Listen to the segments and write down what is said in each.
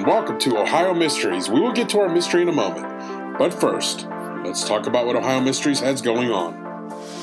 And welcome to Ohio Mysteries. We will get to our mystery in a moment. But first, let's talk about what Ohio Mysteries has going on.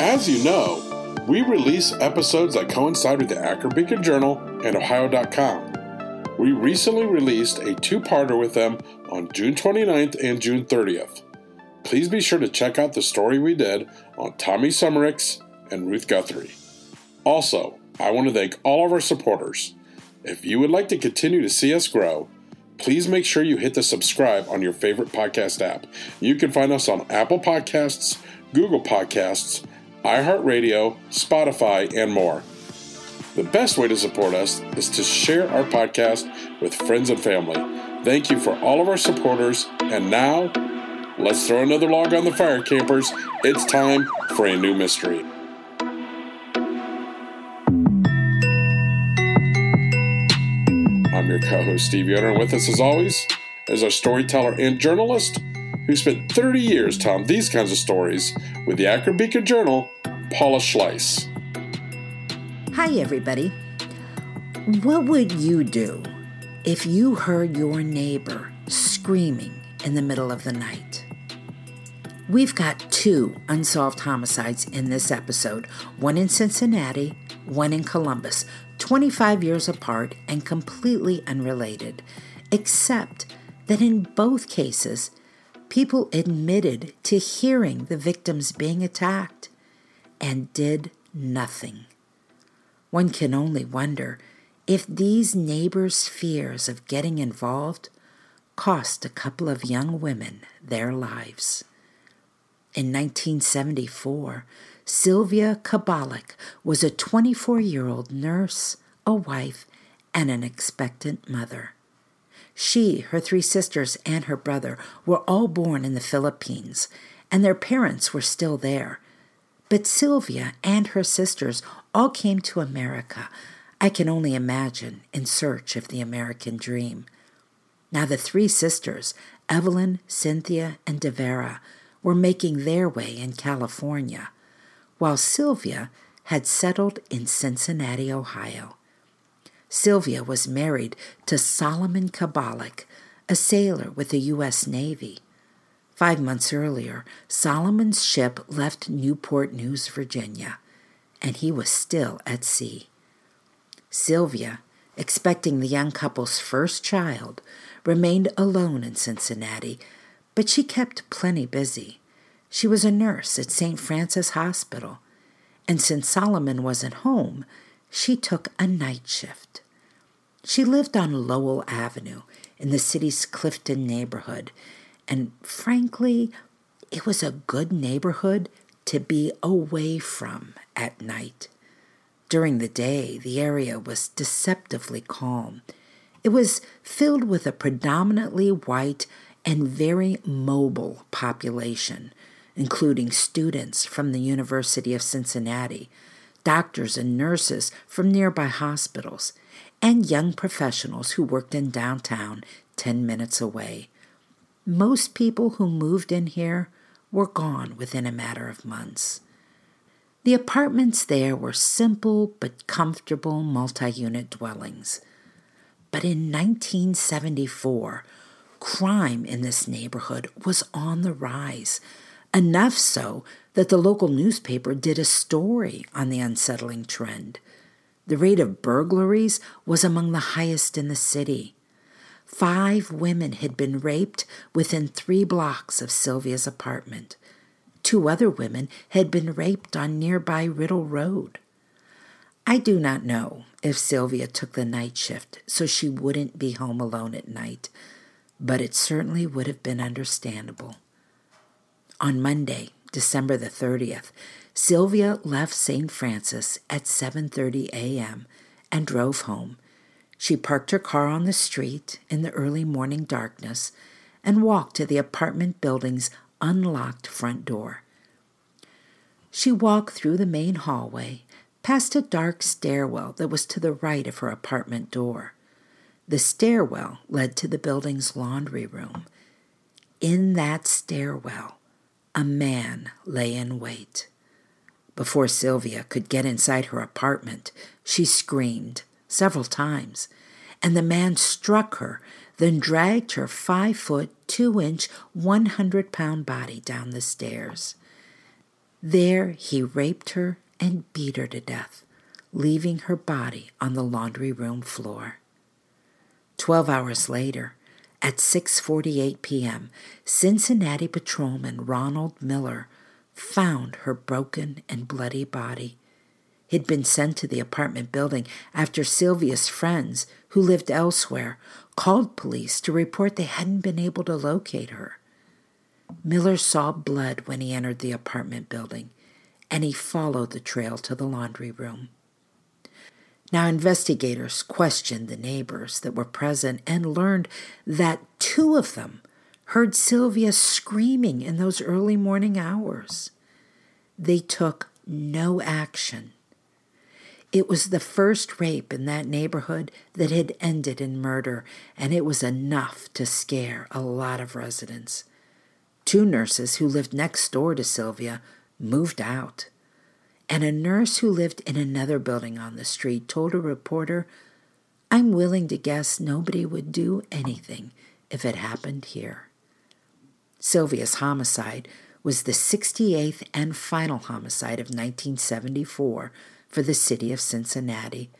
As you know, we release episodes that coincide with the Akron Beacon Journal and Ohio.com. We recently released a two parter with them on June 29th and June 30th. Please be sure to check out the story we did on Tommy Summericks and Ruth Guthrie. Also, I want to thank all of our supporters. If you would like to continue to see us grow, please make sure you hit the subscribe on your favorite podcast app. You can find us on Apple Podcasts, Google Podcasts, iHeartRadio, Spotify, and more. The best way to support us is to share our podcast with friends and family. Thank you for all of our supporters, and now let's throw another log on the fire, campers. It's time for a new mystery. I'm your co host, Steve Yoder, and with us, as always, is our storyteller and journalist who spent 30 years telling these kinds of stories with the Akron Beacon Journal, Paula Schleis. Hi, everybody. What would you do if you heard your neighbor screaming in the middle of the night? We've got two unsolved homicides in this episode one in Cincinnati, one in Columbus, 25 years apart and completely unrelated, except that in both cases, people admitted to hearing the victims being attacked and did nothing. One can only wonder if these neighbors' fears of getting involved cost a couple of young women their lives. In 1974, Sylvia Cabalic was a 24 year old nurse, a wife, and an expectant mother. She, her three sisters, and her brother were all born in the Philippines, and their parents were still there. But Sylvia and her sisters all came to America, I can only imagine, in search of the American dream. Now, the three sisters, Evelyn, Cynthia, and Devera, were making their way in California while Sylvia had settled in Cincinnati, Ohio. Sylvia was married to Solomon Cabalic, a sailor with the U.S. Navy. Five months earlier, Solomon's ship left Newport News, Virginia, and he was still at sea. Sylvia, expecting the young couple's first child, remained alone in Cincinnati, but she kept plenty busy. She was a nurse at St. Francis Hospital, and since Solomon wasn't home, she took a night shift. She lived on Lowell Avenue in the city's Clifton neighborhood, and frankly, it was a good neighborhood to be away from at night. During the day, the area was deceptively calm. It was filled with a predominantly white and very mobile population including students from the University of Cincinnati, doctors and nurses from nearby hospitals, and young professionals who worked in downtown 10 minutes away. Most people who moved in here were gone within a matter of months. The apartments there were simple but comfortable multi unit dwellings. But in 1974, crime in this neighborhood was on the rise, enough so that the local newspaper did a story on the unsettling trend. The rate of burglaries was among the highest in the city. Five women had been raped within three blocks of Sylvia's apartment. Two other women had been raped on nearby Riddle Road. I do not know if Sylvia took the night shift so she wouldn't be home alone at night, but it certainly would have been understandable. On Monday, December the 30th, Sylvia left St. Francis at 7:30 a.m. and drove home. She parked her car on the street in the early morning darkness and walked to the apartment building's unlocked front door. She walked through the main hallway past a dark stairwell that was to the right of her apartment door. The stairwell led to the building's laundry room. In that stairwell, a man lay in wait. Before Sylvia could get inside her apartment, she screamed several times, and the man struck her, then dragged her five foot, two inch, 100 pound body down the stairs. There he raped her and beat her to death, leaving her body on the laundry room floor. Twelve hours later, at 6:48 p.m., Cincinnati patrolman Ronald Miller found her broken and bloody body. He'd been sent to the apartment building after Sylvia's friends, who lived elsewhere, called police to report they hadn't been able to locate her. Miller saw blood when he entered the apartment building and he followed the trail to the laundry room. Now, investigators questioned the neighbors that were present and learned that two of them heard Sylvia screaming in those early morning hours. They took no action. It was the first rape in that neighborhood that had ended in murder, and it was enough to scare a lot of residents. Two nurses who lived next door to Sylvia moved out. And a nurse who lived in another building on the street told a reporter, I'm willing to guess nobody would do anything if it happened here. Sylvia's homicide was the 68th and final homicide of 1974 for the city of Cincinnati.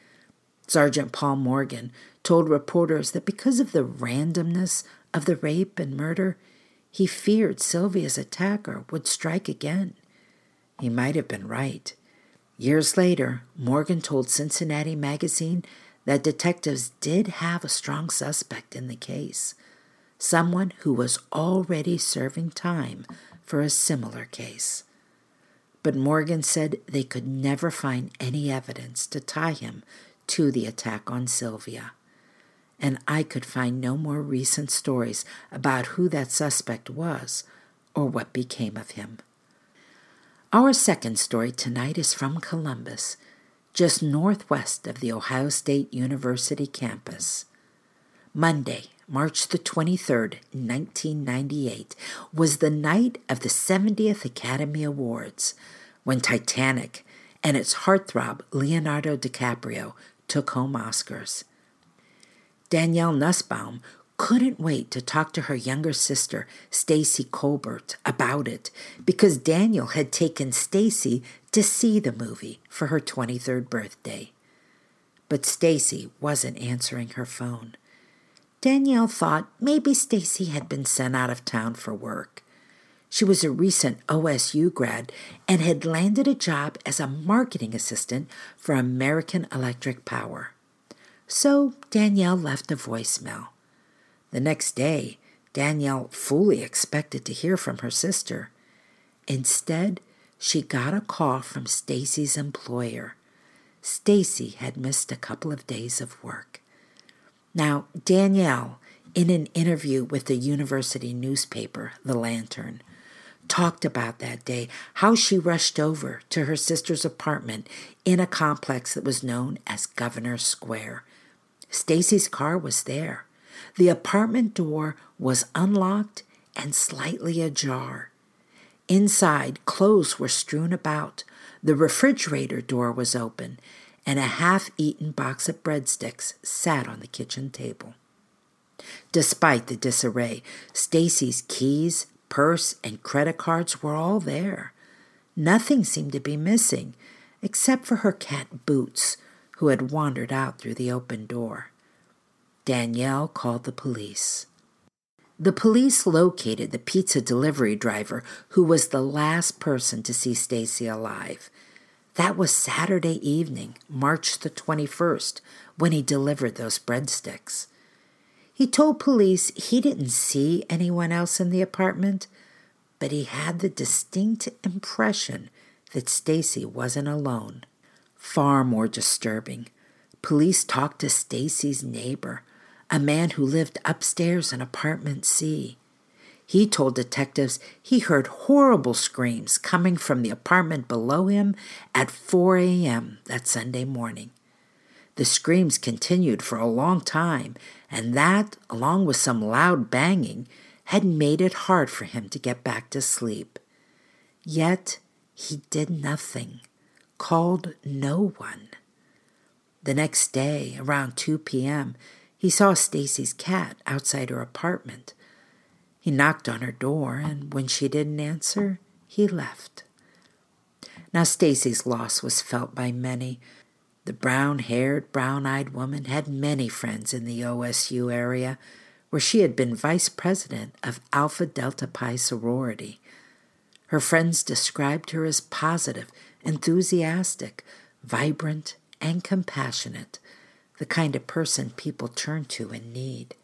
Sergeant Paul Morgan told reporters that because of the randomness of the rape and murder, he feared Sylvia's attacker would strike again. He might have been right. Years later, Morgan told Cincinnati Magazine that detectives did have a strong suspect in the case, someone who was already serving time for a similar case. But Morgan said they could never find any evidence to tie him to the attack on Sylvia. And I could find no more recent stories about who that suspect was or what became of him. Our second story tonight is from Columbus, just northwest of the Ohio State University campus. Monday, March the 23rd, 1998, was the night of the 70th Academy Awards when Titanic and its heartthrob Leonardo DiCaprio took home Oscars. Danielle Nussbaum couldn't wait to talk to her younger sister, Stacey Colbert, about it because Danielle had taken Stacey to see the movie for her 23rd birthday. But Stacey wasn't answering her phone. Danielle thought maybe Stacey had been sent out of town for work. She was a recent OSU grad and had landed a job as a marketing assistant for American Electric Power. So Danielle left a voicemail. The next day, Danielle fully expected to hear from her sister. Instead, she got a call from Stacey's employer. Stacey had missed a couple of days of work. Now, Danielle, in an interview with the university newspaper, The Lantern, talked about that day, how she rushed over to her sister's apartment in a complex that was known as Governor Square. Stacey's car was there. The apartment door was unlocked and slightly ajar. Inside, clothes were strewn about. The refrigerator door was open, and a half eaten box of breadsticks sat on the kitchen table. Despite the disarray, Stacey's keys, purse, and credit cards were all there. Nothing seemed to be missing, except for her cat Boots, who had wandered out through the open door. Danielle called the police. The police located the pizza delivery driver who was the last person to see Stacey alive. That was Saturday evening, March the 21st, when he delivered those breadsticks. He told police he didn't see anyone else in the apartment, but he had the distinct impression that Stacey wasn't alone. Far more disturbing, police talked to Stacey's neighbor, a man who lived upstairs in apartment C. He told detectives he heard horrible screams coming from the apartment below him at 4 a.m. that Sunday morning. The screams continued for a long time, and that, along with some loud banging, had made it hard for him to get back to sleep. Yet he did nothing, called no one. The next day, around 2 p.m., he saw Stacey's cat outside her apartment. He knocked on her door, and when she didn't answer, he left. Now Stacey's loss was felt by many. The brown-haired, brown-eyed woman had many friends in the OSU area, where she had been vice president of Alpha Delta Pi sorority. Her friends described her as positive, enthusiastic, vibrant, and compassionate the kind of person people turn to in need.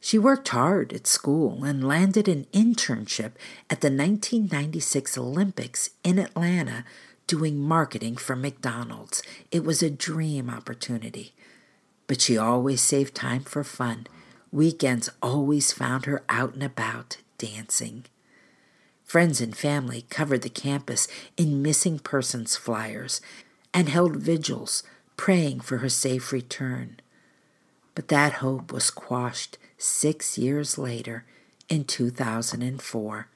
She worked hard at school and landed an internship at the 1996 Olympics in Atlanta doing marketing for McDonald's. It was a dream opportunity. But she always saved time for fun. Weekends always found her out and about dancing. Friends and family covered the campus in missing persons flyers and held vigils praying for her safe return. But that hope was quashed six years later in 2004.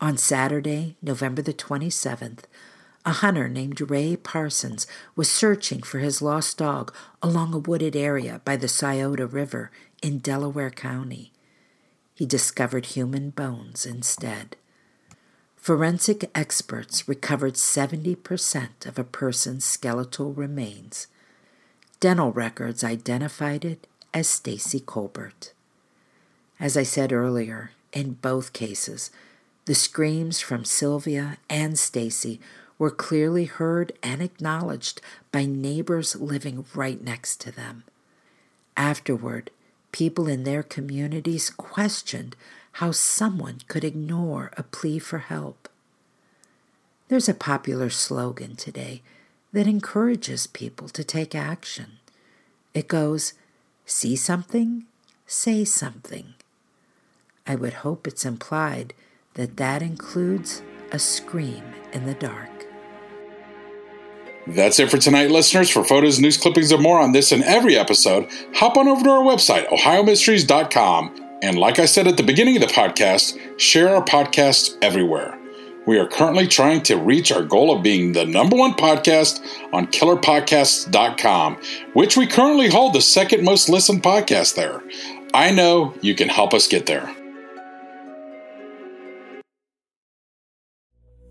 On Saturday, November the 27th, a hunter named Ray Parsons was searching for his lost dog along a wooded area by the Scioto River in Delaware County. He discovered human bones instead. Forensic experts recovered 70% of a person's skeletal remains. Dental records identified it as Stacey Colbert. As I said earlier, in both cases, the screams from Sylvia and Stacey were clearly heard and acknowledged by neighbors living right next to them. Afterward, people in their communities questioned how someone could ignore a plea for help. There's a popular slogan today that encourages people to take action. It goes, See something, say something. I would hope it's implied that that includes a scream in the dark. That's it for tonight, listeners. For photos, news clippings, and more on this and every episode, hop on over to our website, ohiomysteries.com and like I said at the beginning of the podcast, share our podcasts everywhere. We are currently trying to reach our goal of being the number one podcast on killerpodcasts.com, which we currently hold the second most listened podcast there. I know you can help us get there.